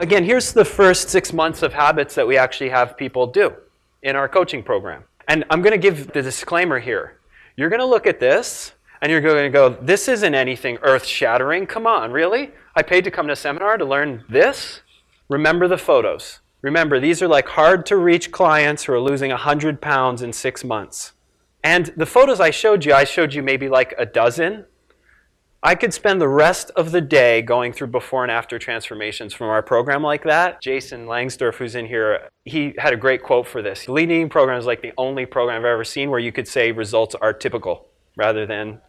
Again, here's the first six months of habits that we actually have people do in our coaching program. And I'm going to give the disclaimer here. You're going to look at this and you're going to go, this isn't anything earth shattering. Come on, really? I paid to come to a seminar to learn this? Remember the photos. Remember, these are like hard to reach clients who are losing 100 pounds in six months. And the photos I showed you, I showed you maybe like a dozen. I could spend the rest of the day going through before and after transformations from our program like that. Jason Langsdorf, who's in here, he had a great quote for this. Lean Eating program is like the only program I've ever seen where you could say results are typical rather than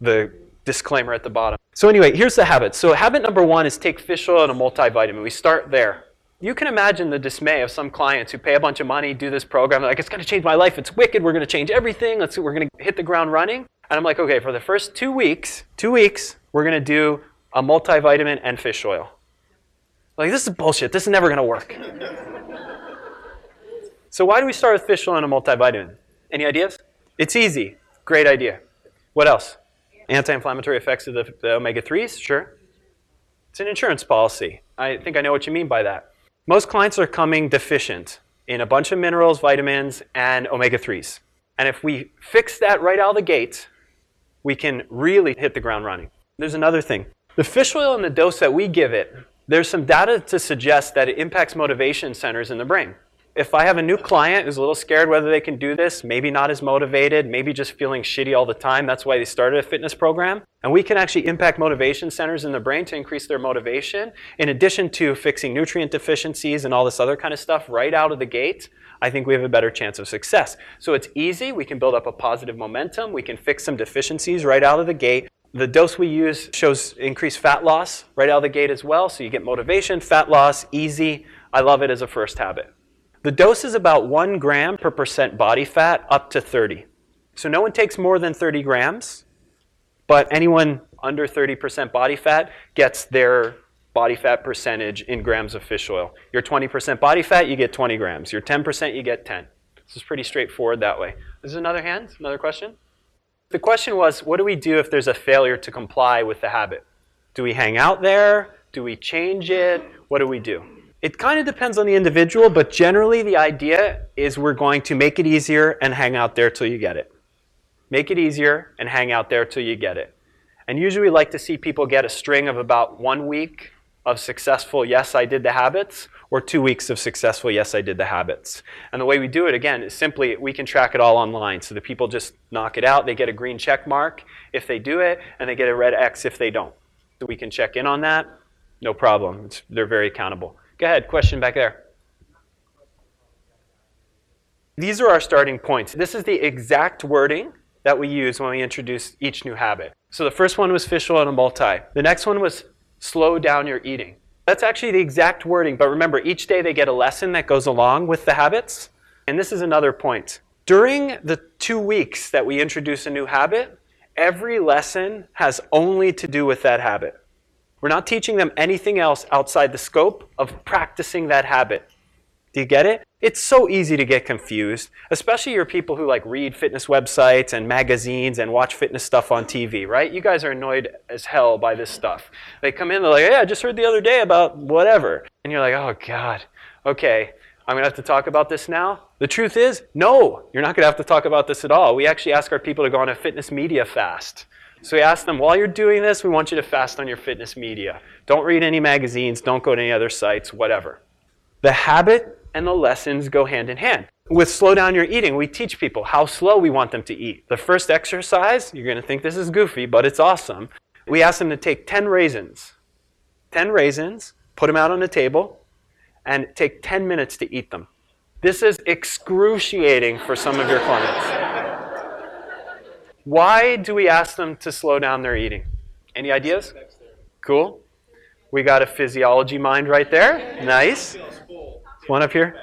the disclaimer at the bottom. So anyway, here's the habit. So habit number one is take fish oil and a multivitamin. We start there. You can imagine the dismay of some clients who pay a bunch of money, do this program, like it's going to change my life. It's wicked. We're going to change everything. Let's we're going to hit the ground running. And I'm like, okay, for the first two weeks, two weeks, we're going to do a multivitamin and fish oil. Like this is bullshit. This is never going to work. so why do we start with fish oil and a multivitamin? Any ideas? It's easy. Great idea. What else? Anti-inflammatory effects of the, the omega-3s? Sure. It's an insurance policy. I think I know what you mean by that. Most clients are coming deficient in a bunch of minerals, vitamins, and omega-3s. And if we fix that right out of the gate, we can really hit the ground running. There's another thing. The fish oil and the dose that we give it, there's some data to suggest that it impacts motivation centers in the brain if I have a new client who's a little scared whether they can do this, maybe not as motivated, maybe just feeling shitty all the time, that's why they started a fitness program. And we can actually impact motivation centers in the brain to increase their motivation, in addition to fixing nutrient deficiencies and all this other kind of stuff right out of the gate. I think we have a better chance of success. So it's easy. We can build up a positive momentum. We can fix some deficiencies right out of the gate. The dose we use shows increased fat loss right out of the gate as well. So you get motivation, fat loss, easy. I love it as a first habit. The dose is about 1 gram per percent body fat up to 30. So no one takes more than 30 grams, but anyone under 30% body fat gets their body fat percentage in grams of fish oil. Your 20% body fat, you get 20 grams. Your 10%, you get 10. This is pretty straightforward that way. This is another hand, another question. The question was, what do we do if there's a failure to comply with the habit? Do we hang out there? Do we change it? What do we do? It kind of depends on the individual, but generally the idea is we're going to make it easier and hang out there till you get it. Make it easier and hang out there till you get it. And usually we like to see people get a string of about one week of successful, yes, I did the habits, or two weeks of successful, yes, I did the habits. And the way we do it, again, is simply we can track it all online. So the people just knock it out. They get a green check mark if they do it, and they get a red X if they don't. So we can check in on that. No problem. It's, they're very accountable. Go ahead, question back there. These are our starting points. This is the exact wording that we use when we introduce each new habit. So the first one was fish oil and a multi. The next one was slow down your eating. That's actually the exact wording, but remember, each day they get a lesson that goes along with the habits. And this is another point. During the two weeks that we introduce a new habit, every lesson has only to do with that habit. We're not teaching them anything else outside the scope of practicing that habit. Do you get it? It's so easy to get confused, especially your people who like read fitness websites and magazines and watch fitness stuff on TV, right? You guys are annoyed as hell by this stuff. They come in, they're like, "Yeah, I just heard the other day about whatever," and you're like, "Oh God, okay, I'm gonna have to talk about this now." The truth is, no, you're not gonna have to talk about this at all. We actually ask our people to go on a fitness media fast. So we ask them, while you're doing this, we want you to fast on your fitness media. Don't read any magazines, don't go to any other sites, whatever. The habit and the lessons go hand in hand. With slow down your eating, we teach people how slow we want them to eat. The first exercise, you're going to think this is goofy, but it's awesome. We ask them to take 10 raisins. 10 raisins, put them out on the table, and take 10 minutes to eat them. This is excruciating for some of your clients. Why do we ask them to slow down their eating? Any ideas? Cool. We got a physiology mind right there. Nice. One up here.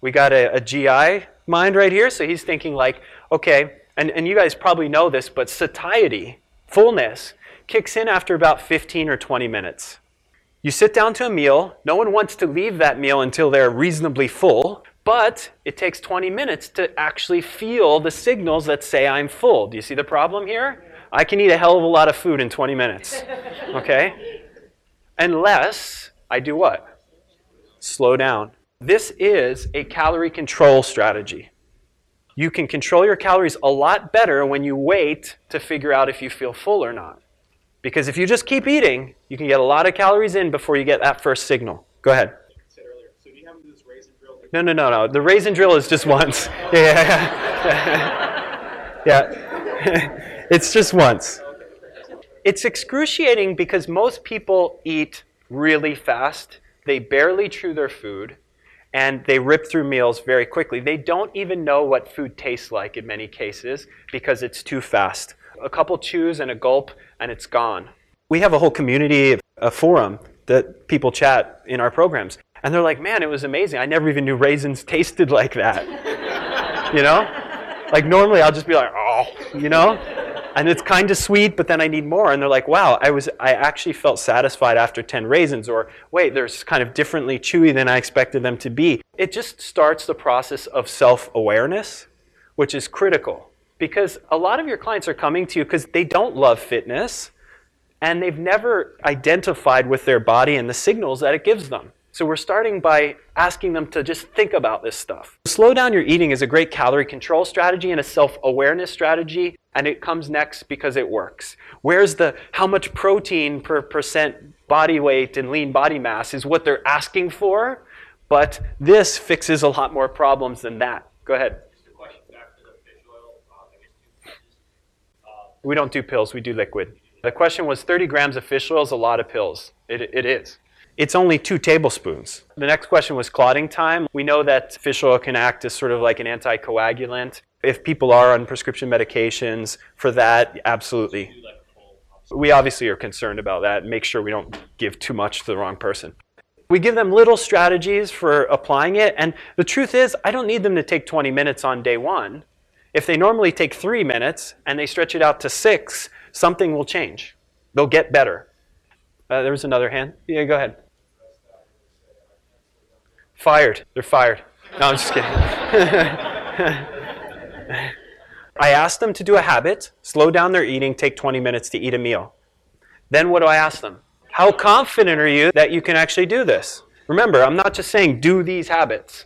We got a, a GI mind right here. So he's thinking like, okay, and, and you guys probably know this, but satiety, fullness, kicks in after about 15 or 20 minutes. You sit down to a meal, no one wants to leave that meal until they're reasonably full, but it takes 20 minutes to actually feel the signals that say I'm full. Do you see the problem here? I can eat a hell of a lot of food in 20 minutes. Okay? Unless I do what? Slow down. This is a calorie control strategy. You can control your calories a lot better when you wait to figure out if you feel full or not. Because if you just keep eating, you can get a lot of calories in before you get that first signal. Go ahead. No, no, no, no. The raisin drill is just once. Yeah, yeah. it's just once. It's excruciating because most people eat really fast. They barely chew their food and they rip through meals very quickly. They don't even know what food tastes like in many cases because it's too fast. A couple chews and a gulp and it's gone. We have a whole community, a forum that people chat in our programs. And they're like, man, it was amazing. I never even knew raisins tasted like that. you know? Like normally I'll just be like, oh, you know? And it's kind of sweet, but then I need more. And they're like, wow, I was I actually felt satisfied after 10 raisins, or wait, they're kind of differently chewy than I expected them to be. It just starts the process of self-awareness, which is critical. Because a lot of your clients are coming to you because they don't love fitness and they've never identified with their body and the signals that it gives them. So we're starting by asking them to just think about this stuff. Slow down your eating is a great calorie control strategy and a self-awareness strategy, and it comes next because it works. Where's the how much protein per percent body weight and lean body mass is what they're asking for, but this fixes a lot more problems than that. Go ahead. We don't do pills, we do liquid. The question was 30 grams of fish oil is a lot of pills. It, it is. It's only two tablespoons. The next question was clotting time. We know that fish oil can act as sort of like an anticoagulant. If people are on prescription medications for that, absolutely. We obviously are concerned about that. Make sure we don't give too much to the wrong person. We give them little strategies for applying it. And the truth is, I don't need them to take 20 minutes on day one. If they normally take three minutes and they stretch it out to six, something will change. They'll get better. Uh, there was another hand. Yeah, go ahead. Fired. They're fired. No, I'm just kidding. I asked them to do a habit, slow down their eating, take 20 minutes to eat a meal. Then what do I ask them? How confident are you that you can actually do this? Remember, I'm not just saying do these habits.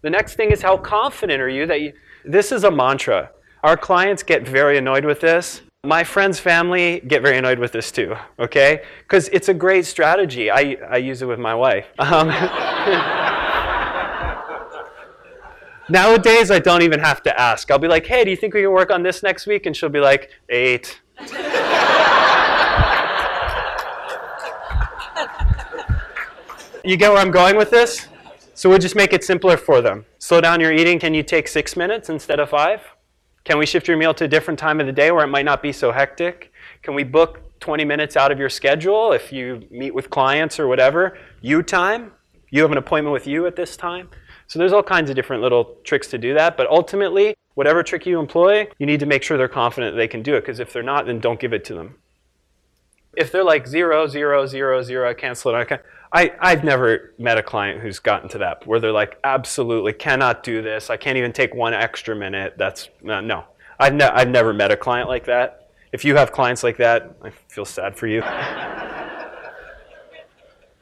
The next thing is how confident are you that you. This is a mantra. Our clients get very annoyed with this. My friends' family get very annoyed with this too, okay? Because it's a great strategy. I, I use it with my wife. Um, nowadays, I don't even have to ask. I'll be like, hey, do you think we can work on this next week? And she'll be like, eight. you get where I'm going with this? So we'll just make it simpler for them. Slow down your eating. Can you take six minutes instead of five? Can we shift your meal to a different time of the day where it might not be so hectic? Can we book 20 minutes out of your schedule if you meet with clients or whatever? You time? You have an appointment with you at this time? So there's all kinds of different little tricks to do that, but ultimately, whatever trick you employ, you need to make sure they're confident they can do it, because if they're not, then don't give it to them. If they're like zero, zero, zero, zero, I cancel it, I can't, I, I've never met a client who's gotten to that where they're like, absolutely cannot do this. I can't even take one extra minute. That's uh, no. I've, ne- I've never met a client like that. If you have clients like that, I feel sad for you.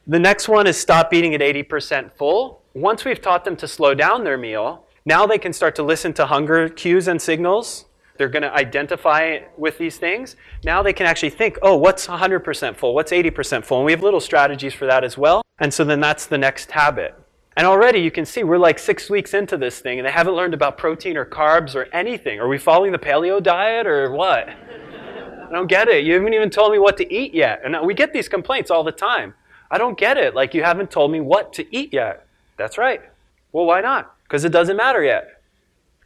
the next one is stop eating at 80% full. Once we've taught them to slow down their meal, now they can start to listen to hunger cues and signals they're going to identify with these things. Now they can actually think, oh, what's 100% full? What's 80% full? And we have little strategies for that as well. And so then that's the next habit. And already you can see we're like six weeks into this thing and they haven't learned about protein or carbs or anything. Are we following the paleo diet or what? I don't get it. You haven't even told me what to eat yet. And we get these complaints all the time. I don't get it. Like you haven't told me what to eat yet. That's right. Well, why not? Because it doesn't matter yet.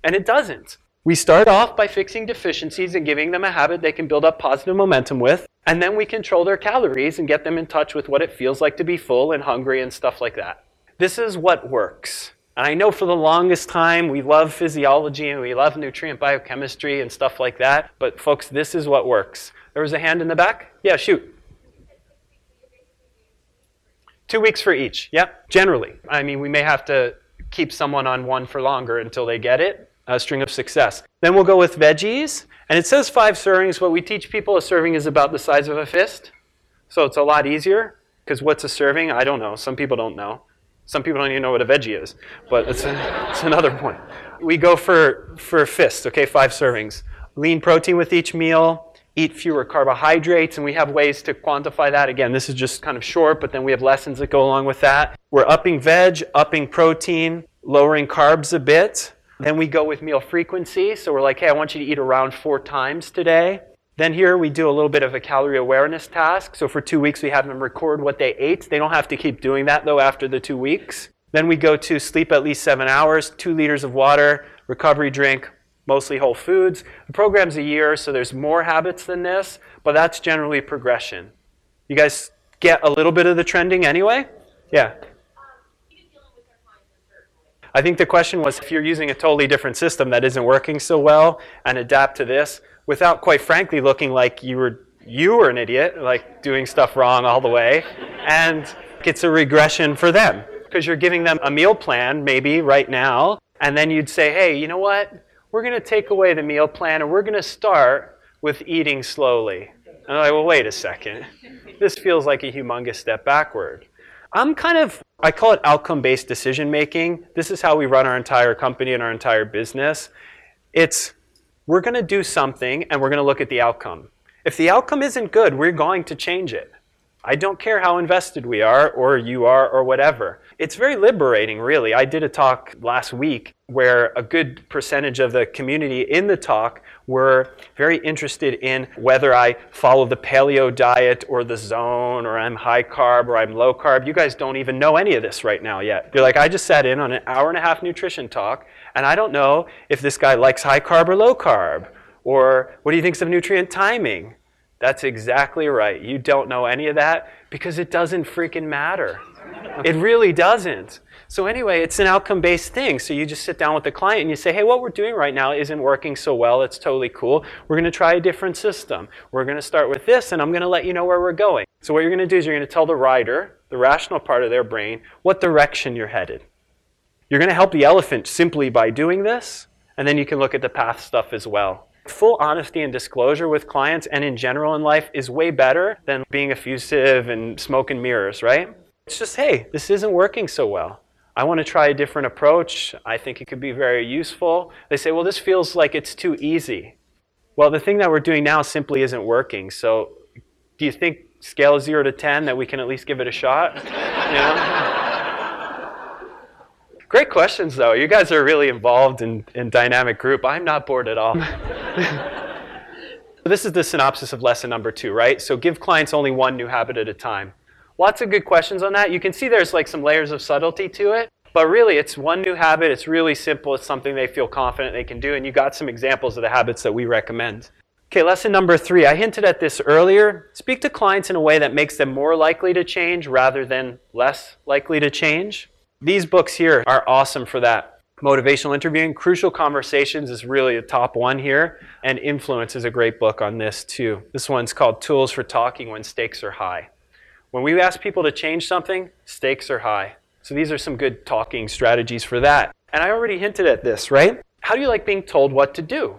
And it doesn't. We start off by fixing deficiencies and giving them a habit they can build up positive momentum with, and then we control their calories and get them in touch with what it feels like to be full and hungry and stuff like that. This is what works. And I know for the longest time we love physiology and we love nutrient biochemistry and stuff like that, but folks, this is what works. There was a hand in the back? Yeah, shoot. Two weeks for each, yep, generally. I mean, we may have to keep someone on one for longer until they get it, a string of success. Then we'll go with veggies. And it says five servings. What we teach people, a serving is about the size of a fist. So it's a lot easier. Because what's a serving? I don't know. Some people don't know. Some people don't even know what a veggie is. But it's, a, it's another point. We go for, for fists, okay? Five servings. Lean protein with each meal. Eat fewer carbohydrates. And we have ways to quantify that. Again, this is just kind of short, but then we have lessons that go along with that. We're upping veg, upping protein, lowering carbs a bit. Then we go with meal frequency. So we're like, hey, I want you to eat around four times today. Then here we do a little bit of a calorie awareness task. So for two weeks we have them record what they ate. They don't have to keep doing that though after the two weeks. Then we go to sleep at least seven hours, two liters of water, recovery drink, mostly whole foods. The program's a year, so there's more habits than this, but that's generally progression. You guys get a little bit of the trending anyway? Yeah. I think the question was if you're using a totally different system that isn't working so well and adapt to this without quite frankly looking like you were you were an idiot, like doing stuff wrong all the way, and it's a regression for them because you're giving them a meal plan maybe right now, and then you'd say, "Hey, you know what? We're going to take away the meal plan and we're going to start with eating slowly." And I'm like, "Well, wait a second. This feels like a humongous step backward." I'm kind of, I call it outcome based decision making. This is how we run our entire company and our entire business. It's, we're going to do something and we're going to look at the outcome. If the outcome isn't good, we're going to change it. I don't care how invested we are, or you are, or whatever. It's very liberating, really. I did a talk last week where a good percentage of the community in the talk were very interested in whether I follow the paleo diet or the zone, or I'm high carb or I'm low carb. You guys don't even know any of this right now yet. You're like, I just sat in on an hour and a half nutrition talk, and I don't know if this guy likes high carb or low carb, or what he thinks of nutrient timing. That's exactly right. You don't know any of that because it doesn't freaking matter. It really doesn't. So, anyway, it's an outcome based thing. So, you just sit down with the client and you say, hey, what we're doing right now isn't working so well. It's totally cool. We're going to try a different system. We're going to start with this, and I'm going to let you know where we're going. So, what you're going to do is you're going to tell the rider, the rational part of their brain, what direction you're headed. You're going to help the elephant simply by doing this, and then you can look at the path stuff as well. Full honesty and disclosure with clients and in general in life is way better than being effusive and smoke and mirrors, right? It's just, hey, this isn't working so well. I want to try a different approach. I think it could be very useful. They say, well, this feels like it's too easy. Well, the thing that we're doing now simply isn't working. So, do you think scale of 0 to 10 that we can at least give it a shot? You know? Great questions, though. You guys are really involved in, in dynamic group. I'm not bored at all. this is the synopsis of lesson number two, right? So give clients only one new habit at a time. Lots of good questions on that. You can see there's like some layers of subtlety to it, but really it's one new habit. It's really simple. It's something they feel confident they can do, and you got some examples of the habits that we recommend. Okay, lesson number three. I hinted at this earlier. Speak to clients in a way that makes them more likely to change rather than less likely to change. These books here are awesome for that. Motivational interviewing, Crucial Conversations is really a top one here, and Influence is a great book on this too. This one's called Tools for Talking When Stakes Are High. When we ask people to change something, stakes are high. So these are some good talking strategies for that. And I already hinted at this, right? How do you like being told what to do?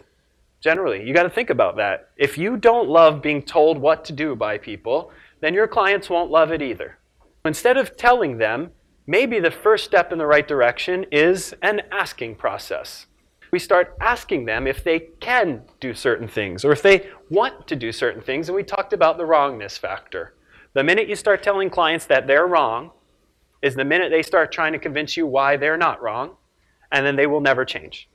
Generally, you got to think about that. If you don't love being told what to do by people, then your clients won't love it either. Instead of telling them, maybe the first step in the right direction is an asking process. we start asking them if they can do certain things or if they want to do certain things. And we talked about the wrongness factor. The minute you start telling clients that they're wrong is the minute they start trying to convince you why they're not wrong, and then they will never change.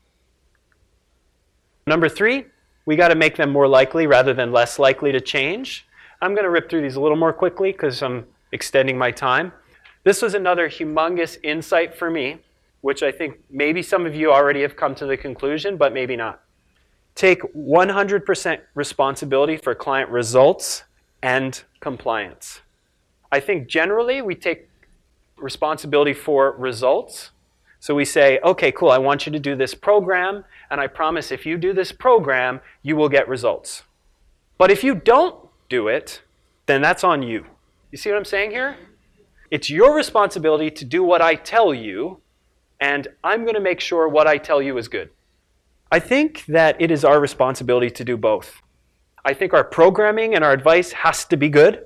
Number three, we got to make them more likely rather than less likely to change. I'm going to rip through these a little more quickly because I'm extending my time. This was another humongous insight for me, which I think maybe some of you already have come to the conclusion, but maybe not. Take 100% responsibility for client results and compliance. I think generally we take responsibility for results. So we say, okay, cool, I want you to do this program, and I promise if you do this program, you will get results. But if you don't do it, then that's on you. You see what I'm saying here? It's your responsibility to do what I tell you, and I'm going to make sure what I tell you is good. I think that it is our responsibility to do both. I think our programming and our advice has to be good.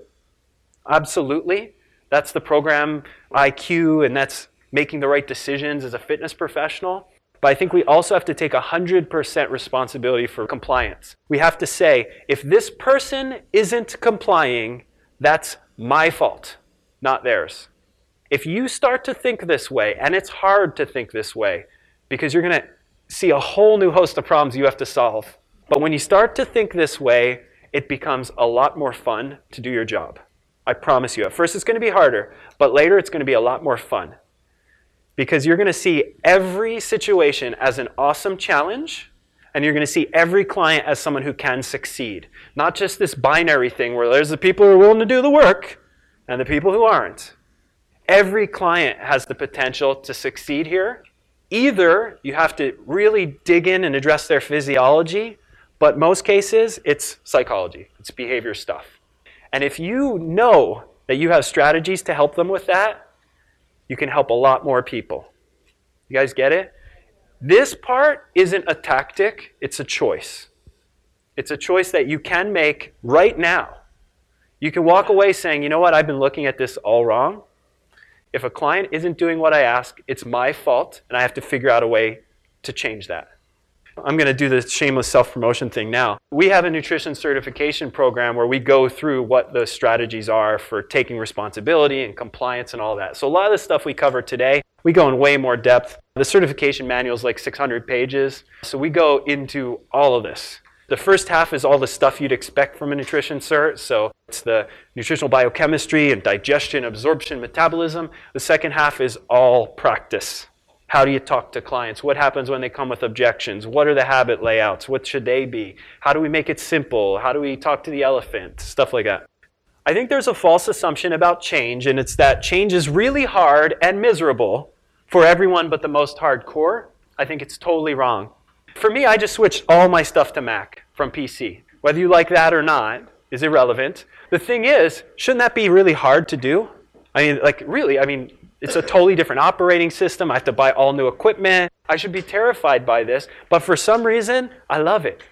Absolutely. That's the program IQ, and that's making the right decisions as a fitness professional. But I think we also have to take 100% responsibility for compliance. We have to say, if this person isn't complying, that's my fault, not theirs. If you start to think this way, and it's hard to think this way because you're going to see a whole new host of problems you have to solve. But when you start to think this way, it becomes a lot more fun to do your job. I promise you. At first, it's going to be harder, but later, it's going to be a lot more fun. Because you're going to see every situation as an awesome challenge, and you're going to see every client as someone who can succeed. Not just this binary thing where there's the people who are willing to do the work and the people who aren't. Every client has the potential to succeed here. Either you have to really dig in and address their physiology, but most cases, it's psychology, it's behavior stuff. And if you know that you have strategies to help them with that, you can help a lot more people. You guys get it? This part isn't a tactic, it's a choice. It's a choice that you can make right now. You can walk away saying, you know what, I've been looking at this all wrong. If a client isn't doing what I ask, it's my fault, and I have to figure out a way to change that. I'm going to do the shameless self promotion thing now. We have a nutrition certification program where we go through what the strategies are for taking responsibility and compliance and all that. So, a lot of the stuff we cover today, we go in way more depth. The certification manual is like 600 pages. So, we go into all of this. The first half is all the stuff you'd expect from a nutrition cert. So, it's the nutritional biochemistry and digestion, absorption, metabolism. The second half is all practice. How do you talk to clients? What happens when they come with objections? What are the habit layouts? What should they be? How do we make it simple? How do we talk to the elephant? Stuff like that. I think there's a false assumption about change, and it's that change is really hard and miserable for everyone but the most hardcore. I think it's totally wrong. For me, I just switched all my stuff to Mac from PC. Whether you like that or not is irrelevant. The thing is, shouldn't that be really hard to do? I mean, like, really, I mean, it's a totally different operating system. I have to buy all new equipment. I should be terrified by this, but for some reason, I love it.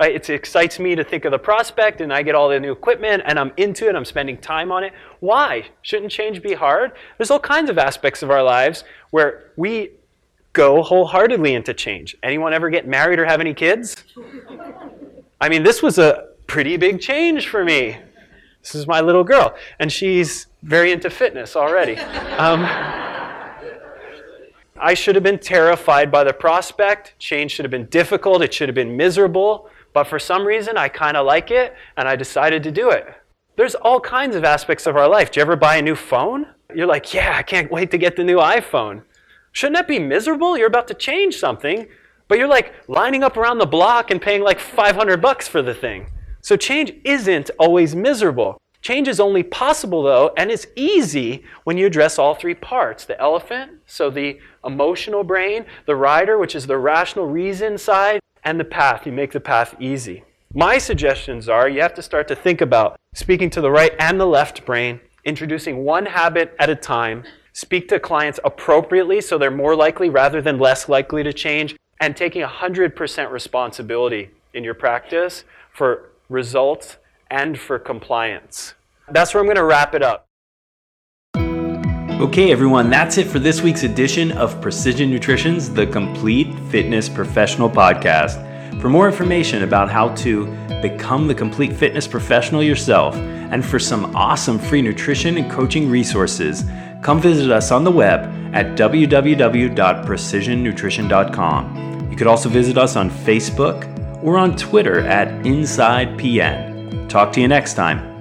It excites me to think of the prospect, and I get all the new equipment, and I'm into it. I'm spending time on it. Why? Shouldn't change be hard? There's all kinds of aspects of our lives where we go wholeheartedly into change. Anyone ever get married or have any kids? I mean, this was a pretty big change for me. This is my little girl, and she's very into fitness already. Um, I should have been terrified by the prospect. Change should have been difficult. It should have been miserable. But for some reason, I kind of like it, and I decided to do it. There's all kinds of aspects of our life. Do you ever buy a new phone? You're like, yeah, I can't wait to get the new iPhone. Shouldn't that be miserable? You're about to change something, but you're like lining up around the block and paying like 500 bucks for the thing. So change isn't always miserable. Change is only possible, though, and it's easy when you address all three parts the elephant, so the emotional brain, the rider, which is the rational reason side, and the path. You make the path easy. My suggestions are you have to start to think about speaking to the right and the left brain, introducing one habit at a time, speak to clients appropriately so they're more likely rather than less likely to change, and taking 100% responsibility in your practice for results and for compliance. That's where I'm going to wrap it up. Okay, everyone, that's it for this week's edition of Precision Nutrition's The Complete Fitness Professional Podcast. For more information about how to become the complete fitness professional yourself and for some awesome free nutrition and coaching resources, come visit us on the web at www.precisionnutrition.com. You could also visit us on Facebook or on Twitter at InsidePN. Talk to you next time.